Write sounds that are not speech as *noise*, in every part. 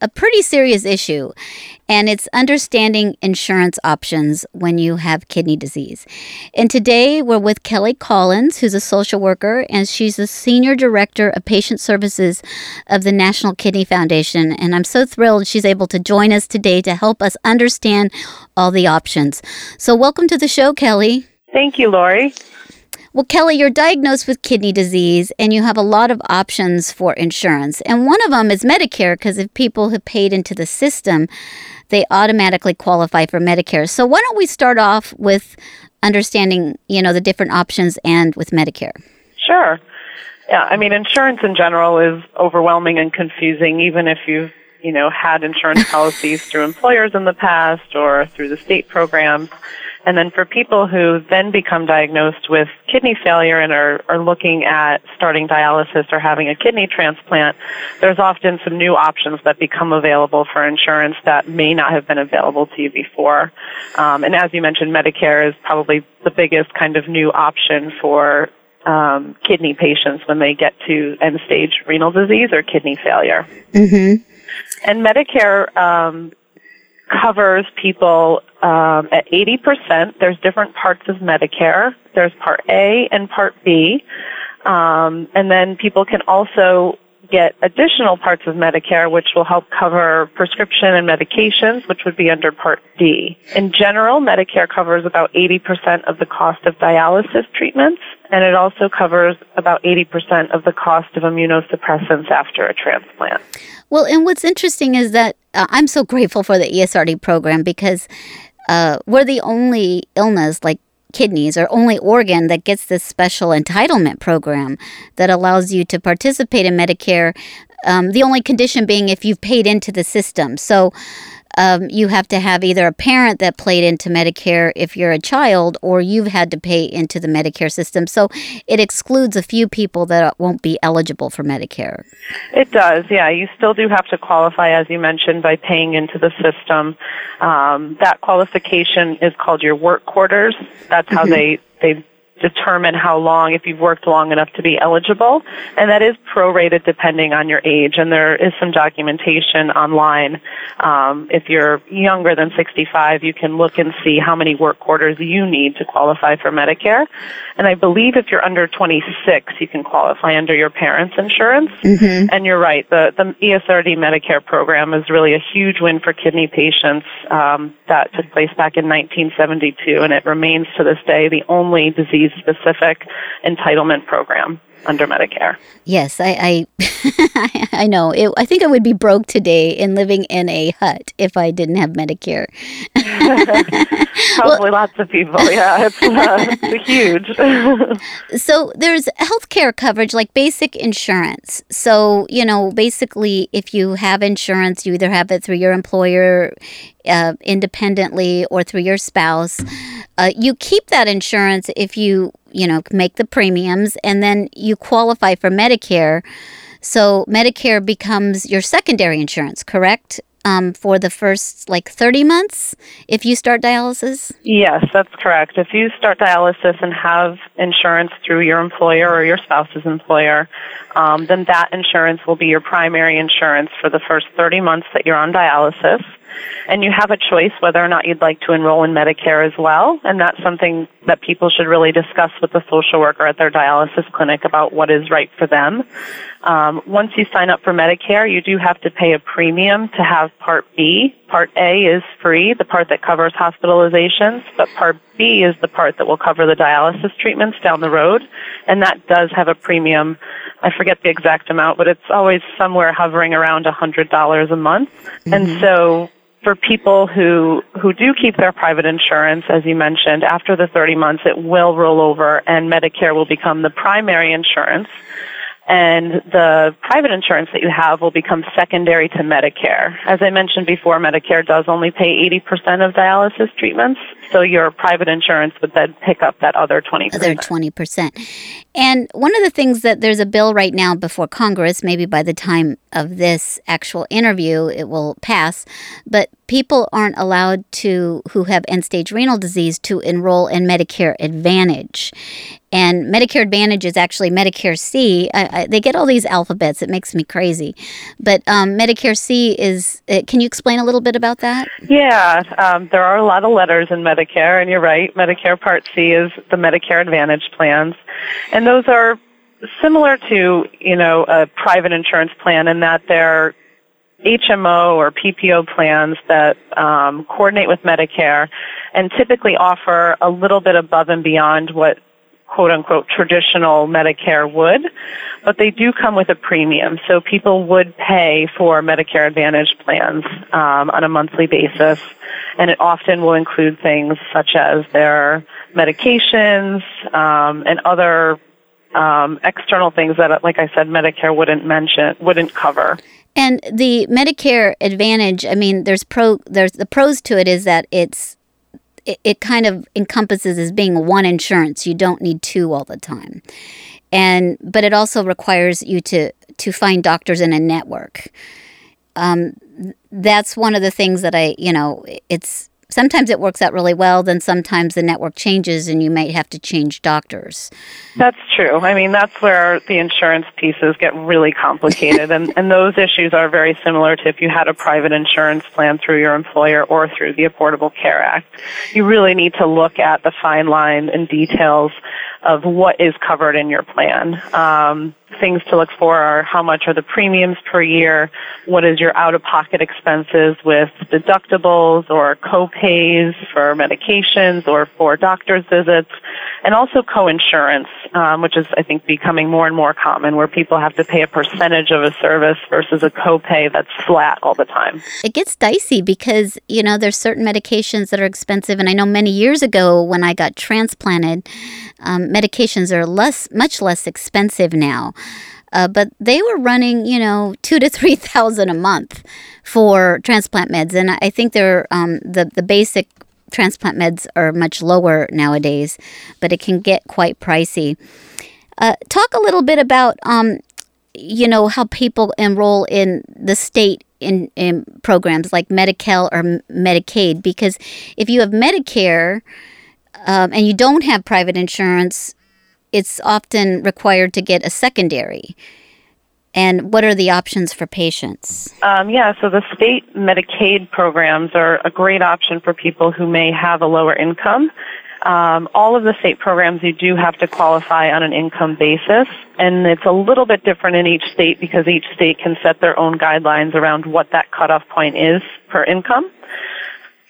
a pretty serious issue, and it's understanding insurance options when you have kidney disease. And today we're with Kelly Collins, who's a social worker, and she's the Senior Director of Patient Services of the National Kidney Foundation. And I'm so thrilled she's able to join us today to help us understand all the options. So, welcome to the show, Kelly. Thank you, Lori. Well, Kelly, you're diagnosed with kidney disease and you have a lot of options for insurance. And one of them is Medicare because if people have paid into the system, they automatically qualify for Medicare. So why don't we start off with understanding, you know, the different options and with Medicare? Sure. Yeah, I mean, insurance in general is overwhelming and confusing, even if you've, you know, had insurance policies through employers in the past or through the state programs. And then for people who then become diagnosed with kidney failure and are, are looking at starting dialysis or having a kidney transplant, there's often some new options that become available for insurance that may not have been available to you before. Um, and as you mentioned, Medicare is probably the biggest kind of new option for um, kidney patients when they get to end stage renal disease or kidney failure. Mm-hmm. And Medicare um, covers people um, at 80%. There's different parts of Medicare. There's Part A and Part B. Um, and then people can also get additional parts of Medicare, which will help cover prescription and medications, which would be under Part D. In general, Medicare covers about 80% of the cost of dialysis treatments, and it also covers about 80% of the cost of immunosuppressants after a transplant. Well, and what's interesting is that uh, I'm so grateful for the ESRD program because uh, we're the only illness like kidneys or only organ that gets this special entitlement program that allows you to participate in Medicare. Um, the only condition being if you've paid into the system. So um, you have to have either a parent that played into Medicare if you're a child, or you've had to pay into the Medicare system. So it excludes a few people that won't be eligible for Medicare. It does, yeah. You still do have to qualify, as you mentioned, by paying into the system. Um, that qualification is called your work quarters. That's how mm-hmm. they they determine how long, if you've worked long enough to be eligible, and that is prorated depending on your age. And there is some documentation online. Um, if you're younger than 65, you can look and see how many work quarters you need to qualify for Medicare. And I believe if you're under 26, you can qualify under your parents' insurance. Mm-hmm. And you're right, the, the ESRD Medicare program is really a huge win for kidney patients. Um, that took place back in 1972, and it remains to this day the only disease disease specific entitlement program under Medicare. Yes, I I, *laughs* I know. It, I think I would be broke today and living in a hut if I didn't have Medicare. *laughs* Probably well, lots of people. Yeah, it's, uh, it's huge. *laughs* so there's health care coverage like basic insurance. So, you know, basically if you have insurance, you either have it through your employer uh, independently or through your spouse. Uh, you keep that insurance if you you know, make the premiums and then you qualify for Medicare. So Medicare becomes your secondary insurance, correct? Um, for the first like 30 months if you start dialysis? Yes, that's correct. If you start dialysis and have insurance through your employer or your spouse's employer, um, then that insurance will be your primary insurance for the first 30 months that you're on dialysis and you have a choice whether or not you'd like to enroll in Medicare as well. And that's something that people should really discuss with the social worker at their dialysis clinic about what is right for them. Um, once you sign up for Medicare, you do have to pay a premium to have Part B. Part A is free, the part that covers hospitalizations, but Part B is the part that will cover the dialysis treatments down the road, and that does have a premium. I forget the exact amount, but it's always somewhere hovering around $100 a month. Mm-hmm. And so for people who who do keep their private insurance, as you mentioned, after the 30 months, it will roll over, and Medicare will become the primary insurance. and the private insurance that you have will become secondary to Medicare. As I mentioned before, Medicare does only pay 80% of dialysis treatments, so your private insurance would then pick up that other 20%. Other 20%. And one of the things that there's a bill right now before Congress, maybe by the time of this actual interview it will pass, but people aren't allowed to who have end-stage renal disease to enroll in Medicare Advantage. And Medicare Advantage is actually Medicare C. I, I, they get all these alphabets. It makes me crazy. But um, Medicare C is, uh, can you explain a little bit about that? Yeah, um, there are a lot of letters in Medicare, and you're right. Medicare Part C is the Medicare Advantage plans. And those are similar to, you know, a private insurance plan in that they're HMO or PPO plans that um, coordinate with Medicare and typically offer a little bit above and beyond what quote unquote traditional Medicare would, but they do come with a premium. So people would pay for Medicare Advantage plans um, on a monthly basis, and it often will include things such as their medications um, and other um, external things that, like I said, Medicare wouldn't mention, wouldn't cover. And the Medicare Advantage, I mean, there's pro, there's the pros to it is that it's it, it kind of encompasses as being one insurance. You don't need two all the time. And but it also requires you to to find doctors in a network. Um, that's one of the things that I, you know, it's sometimes it works out really well, then sometimes the network changes and you might have to change doctors. That's true. I mean, that's where the insurance pieces get really complicated. and, and those issues are very similar to if you had a private insurance plan through your employer or through the Affordable Care Act. You really need to look at the fine line and details of what is covered in your plan. Um, things to look for are how much are the premiums per year, what is your out-of-pocket expenses with deductibles or co-pays for medications or for doctor's visits, and also co-insurance, um, which is I think becoming more and more common, where people have to pay a percentage of a service versus a co-pay that's flat all the time. It gets dicey because you know there's certain medications that are expensive, and I know many years ago when I got transplanted, um, medications are less, much less expensive now. Uh, but they were running, you know, two to *laughs* three thousand a month for transplant meds, and I think they're um, the the basic transplant meds are much lower nowadays, but it can get quite pricey. Uh, talk a little bit about, um, you know, how people enroll in the state in, in programs like Medi-Cal or Medicaid, because if you have Medicare um, and you don't have private insurance, it's often required to get a secondary. And what are the options for patients? Um, yeah, so the state Medicaid programs are a great option for people who may have a lower income. Um, all of the state programs you do have to qualify on an income basis, and it's a little bit different in each state because each state can set their own guidelines around what that cutoff point is per income.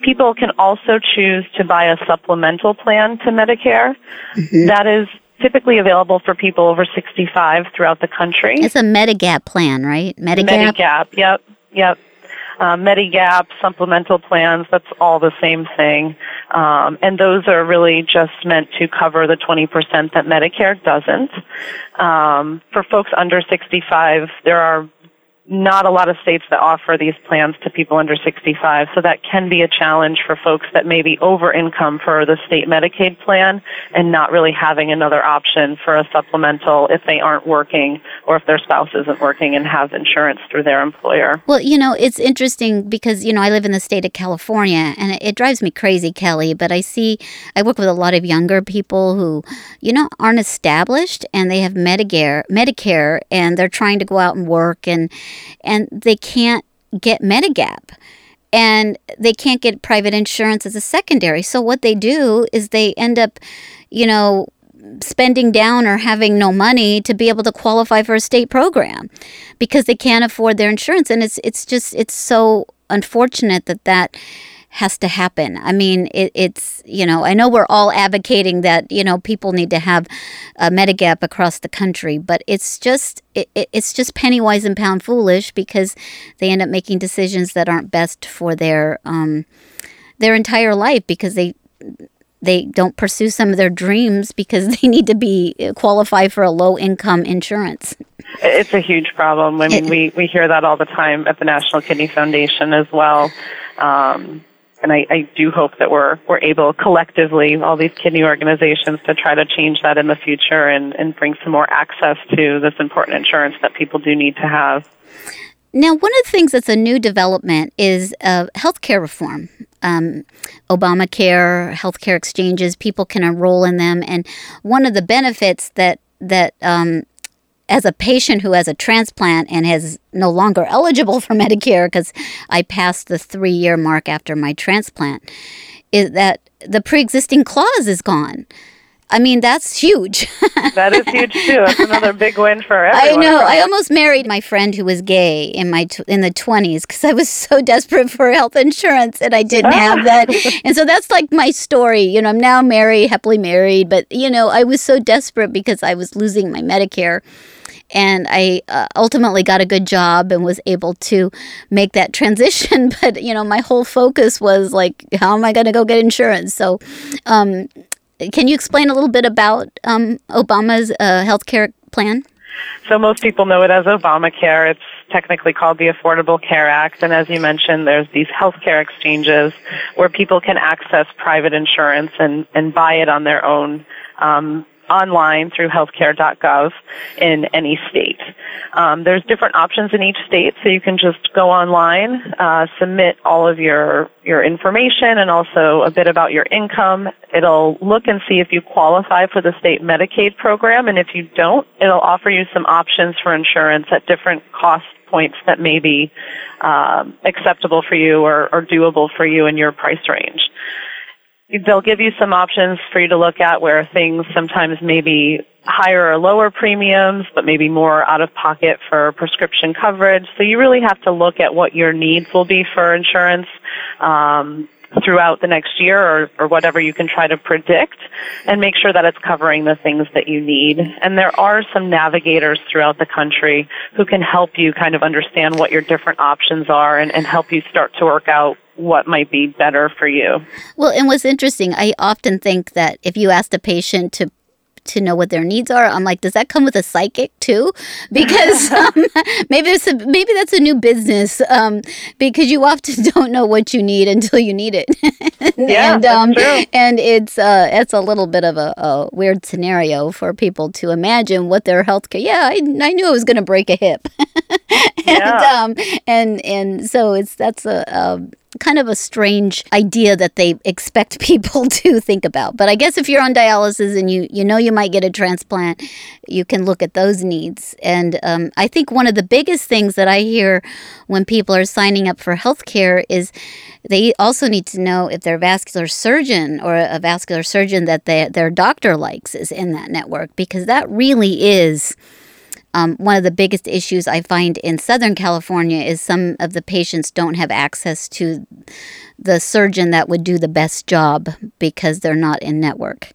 People can also choose to buy a supplemental plan to Medicare. Mm-hmm. That is typically available for people over 65 throughout the country. It's a Medigap plan, right? Medigap? Medigap, yep, yep. Uh, Medigap, supplemental plans, that's all the same thing. Um, and those are really just meant to cover the 20% that Medicare doesn't. Um, for folks under 65, there are not a lot of states that offer these plans to people under 65, so that can be a challenge for folks that may be over income for the state Medicaid plan and not really having another option for a supplemental if they aren't working or if their spouse isn't working and have insurance through their employer. Well, you know, it's interesting because, you know, I live in the state of California and it drives me crazy, Kelly, but I see, I work with a lot of younger people who, you know, aren't established and they have Medicare, Medicare and they're trying to go out and work and and they can't get Medigap and they can't get private insurance as a secondary. So what they do is they end up, you know, spending down or having no money to be able to qualify for a state program because they can't afford their insurance and it's it's just it's so unfortunate that that has to happen. I mean, it, it's, you know, I know we're all advocating that, you know, people need to have a Medigap across the country, but it's just, it, it's just penny wise and pound foolish because they end up making decisions that aren't best for their, um, their entire life because they, they don't pursue some of their dreams because *laughs* they need to be qualified for a low income insurance. It's a huge problem. I mean, we, we hear that all the time at the National Kidney Foundation as well. Um, and I, I do hope that we're we're able collectively, all these kidney organizations, to try to change that in the future and, and bring some more access to this important insurance that people do need to have. Now, one of the things that's a new development is uh, healthcare reform. Um, Obamacare, healthcare exchanges, people can enroll in them, and one of the benefits that that um, as a patient who has a transplant and is no longer *laughs* eligible for Medicare because I passed the three year mark after my transplant, is that the pre existing clause is gone. I mean, that's huge. *laughs* that is huge too. That's *laughs* another big win for everyone. I know. I almost married my friend who was gay in my tw- in the twenties because I was so desperate for health insurance and I didn't have *laughs* that. And so that's like my story. You know, I'm now married, happily married, but you know, I was so desperate because I was losing my Medicare and I uh, ultimately got a good job and was able to make that transition. But you know, my whole focus was like, how am I going to go get insurance? So, um, can you explain a little bit about um, Obama's uh, health care plan? So most people know it as Obamacare. It's technically called the Affordable Care Act. And as you mentioned, there's these healthcare exchanges where people can access private insurance and, and buy it on their own um, online through healthcare.gov in any state. Um, there's different options in each state, so you can just go online, uh, submit all of your your information and also a bit about your income. It'll look and see if you qualify for the state Medicaid program, and if you don't, it'll offer you some options for insurance at different cost points that may be um, acceptable for you or, or doable for you in your price range they'll give you some options for you to look at where things sometimes may be higher or lower premiums, but maybe more out of pocket for prescription coverage. So you really have to look at what your needs will be for insurance. Um, throughout the next year or, or whatever you can try to predict and make sure that it's covering the things that you need. And there are some navigators throughout the country who can help you kind of understand what your different options are and, and help you start to work out what might be better for you. Well, and what's interesting, I often think that if you asked a patient to to know what their needs are. I'm like, does that come with a psychic too? *laughs* Because *laughs* um, maybe it's a, maybe that's a new business um, because you often *laughs* don't know what you need until you need it. yeah, and um, and it's uh, it's a little bit of a, a, weird scenario for people to imagine what their health care. Yeah, I, I knew I was going to break a hip. and, yeah. um, and and so it's that's a, a kind of a strange idea that they expect *laughs* people to think about. But I guess if you're on dialysis and you, you know you might get a transplant, you can look at those needs. And um, I think one of the biggest things that I hear when people are signing up for healthcare is they also need to know if their vascular surgeon or a vascular surgeon that they, their doctor likes is in that network because that really is um, one of the biggest issues I find in Southern California is some of the patients don't have access to the surgeon that would do the best job because they're not in network.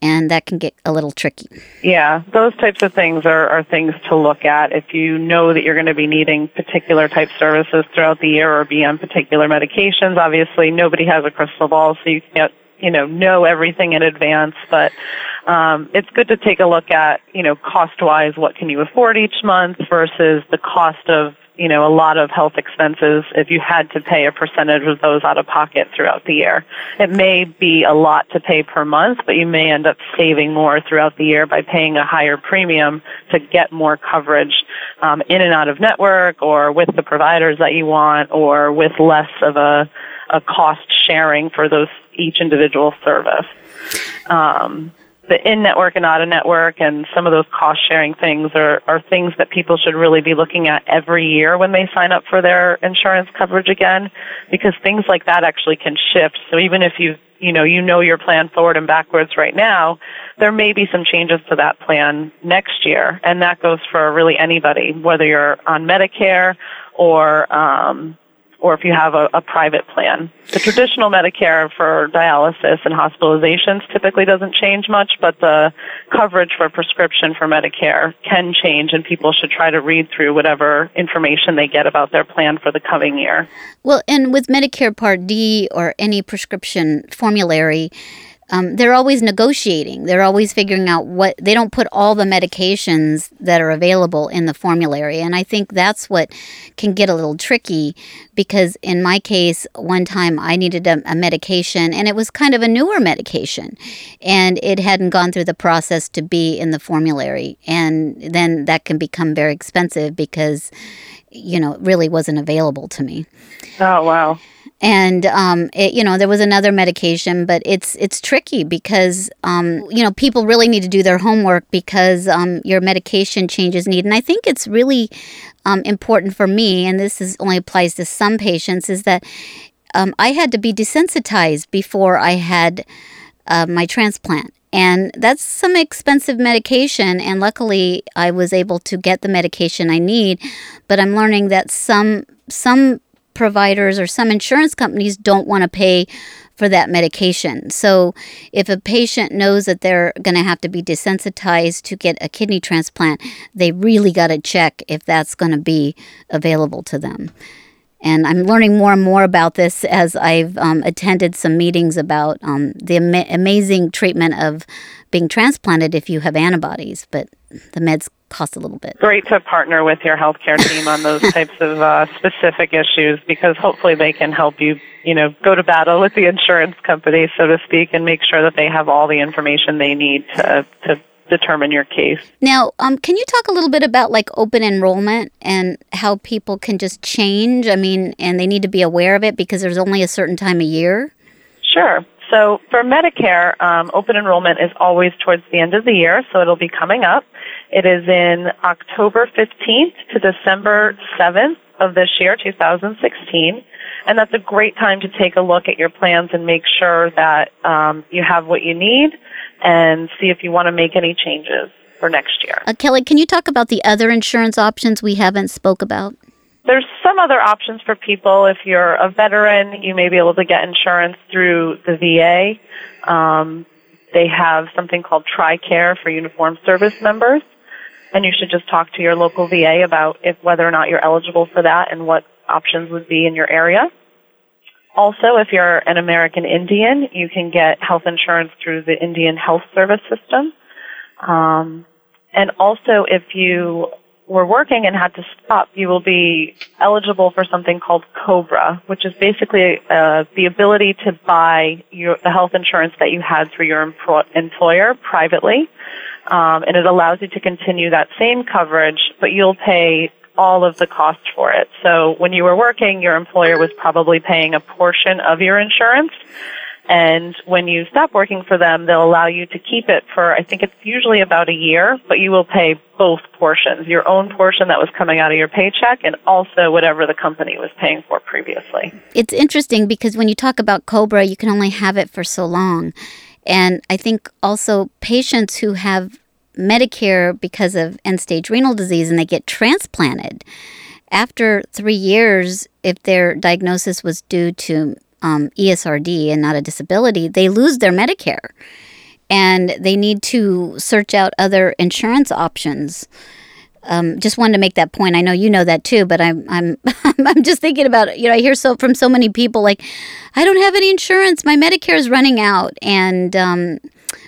And that can get a little tricky. Yeah, those types of things are, are things to look at. If you know that you're going to be needing particular type services throughout the year or be on particular medications, obviously nobody has a crystal ball, so you can't you know know everything in advance but um, it's good to take a look at you know cost wise what can you afford each month versus the cost of you know a lot of health expenses if you had to pay a percentage of those out of pocket throughout the year. It may be a lot to pay per month but you may end up saving more throughout the year by paying a higher premium to get more coverage um, in and out of network or with the providers that you want or with less of a a cost sharing for those each individual service. Um, the in-network and out-of-network and some of those cost-sharing things are, are things that people should really be looking at every year when they sign up for their insurance coverage again, because things like that actually can shift. So even if you you know you know your plan forward and backwards right now, there may be some changes to that plan next year, and that goes for really anybody, whether you're on Medicare or um, or if you have a, a, private plan. The traditional Medicare for dialysis and hospitalizations typically doesn't change much, but the coverage for prescription for Medicare can change, and people should try to read through whatever information they get about their plan for the coming year. Well, and with Medicare Part D or any prescription formulary, um, they're always negotiating. They're always figuring out what they don't put all the medications that are available in the formulary. And I think that's what can get a little tricky because in my case, one time I needed a, a medication and it was kind of a newer medication and it hadn't gone through the process to be in the formulary. And then that can become very expensive because, you know, it really wasn't available to me. Oh, wow and um, it, you know there was another medication but it's it's tricky because um, you know people really need to do their homework because um, your medication changes need. And i think it's really um, important for me and this is only applies to some patients is that um, i had to be desensitized before i had uh, my transplant. And that's some expensive medication and luckily i was able to get the medication i need but i'm learning that some some providers or some insurance companies don't want to pay for that medication. So, if a patient knows that they're going to have to be desensitized to get a kidney transplant, they really got to check if that's going to be available to them. And I'm learning more and more about this as I've um, attended some meetings about um, the am- amazing treatment of being transplanted if you have antibodies, but the meds cost a little bit. Great to partner with your healthcare team on those *laughs* types of uh, specific issues because hopefully they can help you, you know, go to battle with the insurance company, so to speak, and make sure that they have all the information they need to to determine your case. Now, um, can you talk a little bit about like open enrollment and how people can just change? I mean, and they need to be aware of it because there's only a certain time of year. Sure. So for Medicare, um, open enrollment is always towards the end of the year, so it'll be coming up. It is in October 15th to December 7th of this year, 2016. And that's a great time to take a look at your plans and make sure that um, you have what you need and see if you want to make any changes for next year. Uh, Kelly, can you talk about the other insurance options we haven't spoke about? There's some other options for people. If you're a veteran, you may be able to get insurance through the VA. Um, they have something called TRICARE for uniformed service members, and you should just talk to your local VA about if whether or not you're eligible for that and what options would be in your area. Also, if you're an American Indian, you can get health insurance through the Indian Health Service System. Um, and also, if you were working and had to stop, you will be eligible for something called COBRA, which is basically uh, the ability to buy your, the health insurance that you had through your employer privately. Um, and it allows you to continue that same coverage, but you'll pay all of the cost for it. So when you were working, your employer was probably paying a portion of your insurance. And when you stop working for them, they'll allow you to keep it for, I think it's usually about a year, but you will pay both portions, your own portion that was coming out of your paycheck and also whatever the company was paying for previously. It's interesting because when you talk about COBRA, you can only have it for so long. And I think also patients who have Medicare because of end stage renal disease and they get transplanted. After three years, if their diagnosis was due to um, ESRD and not a disability, they lose their Medicare and they need to search out other insurance options. Um, just wanted to make that point. I know you know that too, but I'm I'm *laughs* I'm just thinking about you know I hear so from so many people like, I don't have any insurance. My Medicare is running out, and um,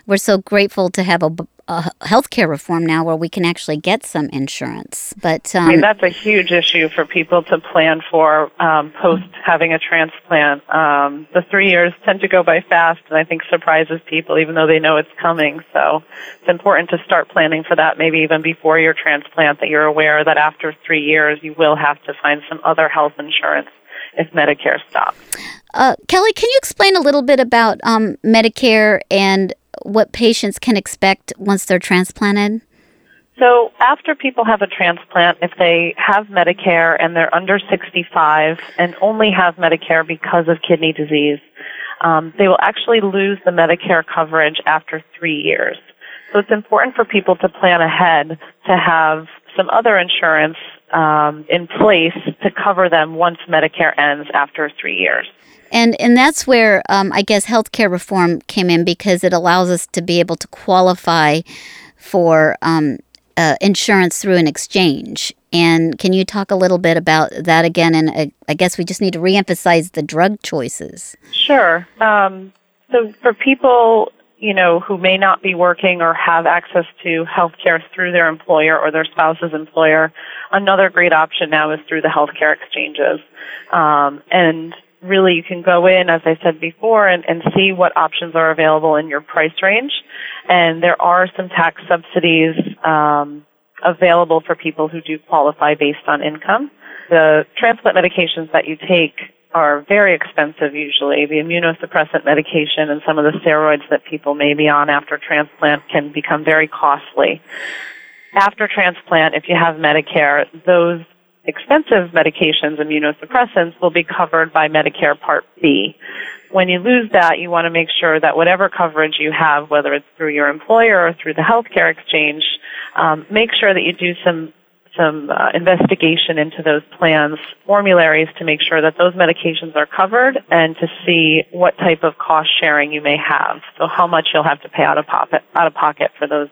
we're so grateful to have a, a healthcare reform now where we can actually get some insurance. But um, I mean, that's a huge issue for people to plan for um, post having a transplant. Um, the three years tend to go by fast, and I think surprises people, even though they know it's coming. So it's important to start planning for that, maybe even before your transplant, that you're aware that after three years you will have to find some other health insurance if Medicare stops. Uh, Kelly, can you explain a little bit about um, Medicare and what patients can expect once they're transplanted? So after people have a transplant, if they have Medicare and they're under 65 and only have Medicare because of kidney disease, um, they will actually lose the Medicare coverage after three years. So it's important for people to plan ahead to have some other insurance um, in place to cover them once Medicare ends after three years. And and that's where um, I guess healthcare reform came in because it allows us to be able to qualify for um, uh, insurance through an exchange. And can you talk a little bit about that again? And uh, I guess we just need to reemphasize the drug choices. Sure. Um, So for people, you know, who may not be working or have access to health care through their employer or their spouse's employer, another great option now is through the healthcare exchanges. Um, and really you can go in, as I said before, and, and see what options are available in your price range. And there are some tax subsidies um, available for people who do qualify based on income. The transplant medications that you take are very expensive usually. The immunosuppressant medication and some of the steroids that people may be on after transplant can become very costly. After transplant, if you have Medicare, those expensive medications, immunosuppressants, will be covered by Medicare Part B. When you lose that, you want to make sure that whatever coverage you have, whether it's through your employer or through the healthcare exchange, um, make sure that you do some some uh, investigation into those plans formularies to make sure that those medications are covered and to see what type of cost sharing you may have. So how much you'll have to pay out of pocket out of pocket for those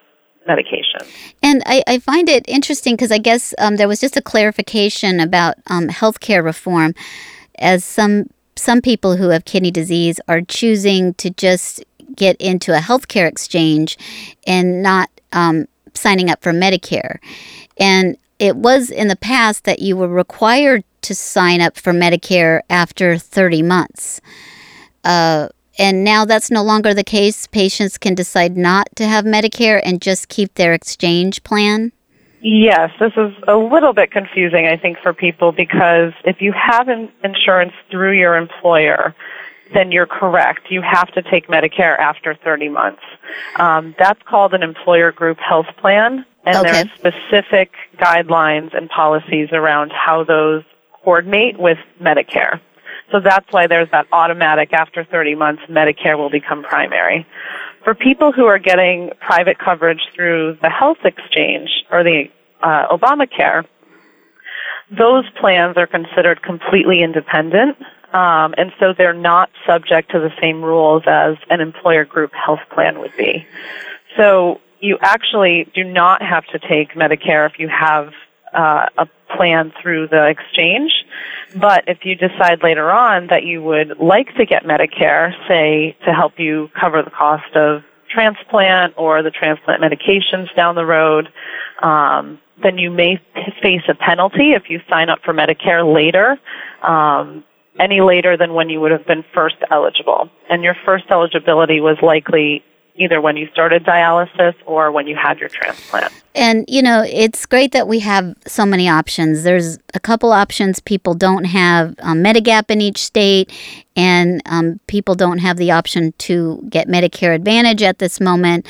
medication. And I, I find it interesting because I guess um, there was just a clarification about um, healthcare reform, as some some people who have kidney disease are choosing to just get into a healthcare exchange and not um, signing up for Medicare. And it was in the past that you were required to sign up for Medicare after 30 months. Uh, and now that's no longer the case. Patients can decide not to have Medicare and just keep their exchange plan. Yes, this is a little bit confusing, I think, for people because if you have insurance through your employer, then you're correct. You have to take Medicare after 30 months. Um, that's called an employer group health plan, and okay. there are specific guidelines and policies around how those coordinate with Medicare. So that's why there's that automatic after 30 months Medicare will become primary. For people who are getting private coverage through the health exchange or the uh, Obamacare, those plans are considered completely independent, um, and so they're not subject to the same rules as an employer group health plan would be. So you actually do not have to take Medicare if you have uh, a plan through the exchange. But if you decide later on that you would like to get Medicare, say to help you cover the cost of transplant or the transplant medications down the road, um, then you may face a penalty if you sign up for Medicare later, um, any later than when you would have been first eligible. And your first eligibility was likely either when you started dialysis or when you had your transplant. And, you know, it's great that we have so many options. There's a couple options people don't have um, Medigap in each state, and um, people don't have the option to get Medicare Advantage at this moment.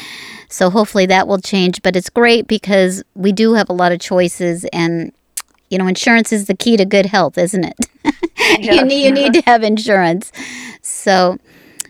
So hopefully that will change. But it's great because we do have a lot of choices, and, you know, insurance is the key to good health, isn't it? Yes. *laughs* you, need, you need to have insurance. So,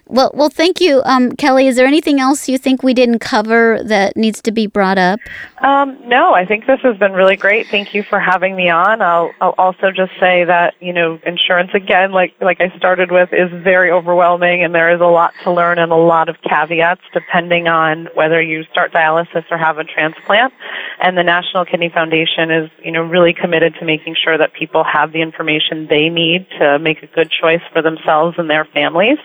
well, well, thank you, um, Kelly. Is there anything else you think we didn't cover that needs to be brought up? Um, no, I think this has been really great. Thank you for having me on. I'll, I'll also just say that you know insurance again, like like I started with, is very overwhelming, and there is a lot to learn and a lot of caveats depending on whether you start dialysis or have a transplant. And the National Kidney Foundation is you know really committed to making sure that people have the information they need to make a good choice for themselves and their families.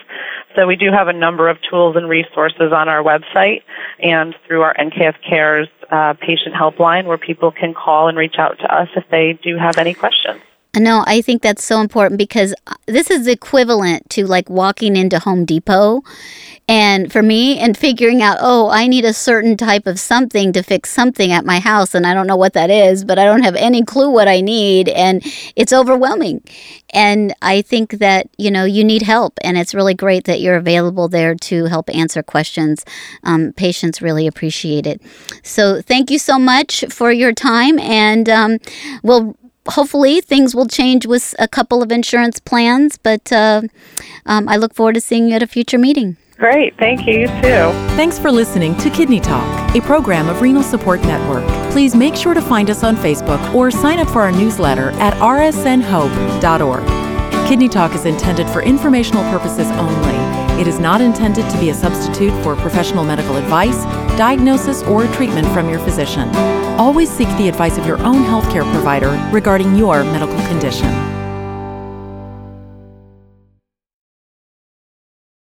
So we do have a number of tools and resources on our website and through our NKF Cares uh, patient helpline where people can call and reach out to us if they do have any questions. No, I think that's so important because uh, this is equivalent to like walking into Home Depot and for me and figuring out, oh, I need a certain type of something to fix something at my house and I don't know what that is, but I don't have any clue what I need and it's overwhelming. And I think that, you know, you need help and it's really great that you're available there to help answer questions. Um, patients really appreciate it. So thank you so much for your time and um, we'll hopefully things will change with a couple of insurance plans, but uh, um, I look forward to seeing you at a future meeting. Great. Thank you. You too. Thanks for listening to Kidney Talk, a program of Renal Support Network. Please make sure to find us on Facebook or sign up for our newsletter at rsnhope.org. Kidney Talk is intended for informational purposes only. It is not intended to be a substitute for professional medical advice, diagnosis, or treatment from your physician. Always seek the advice of your own healthcare provider regarding your medical condition.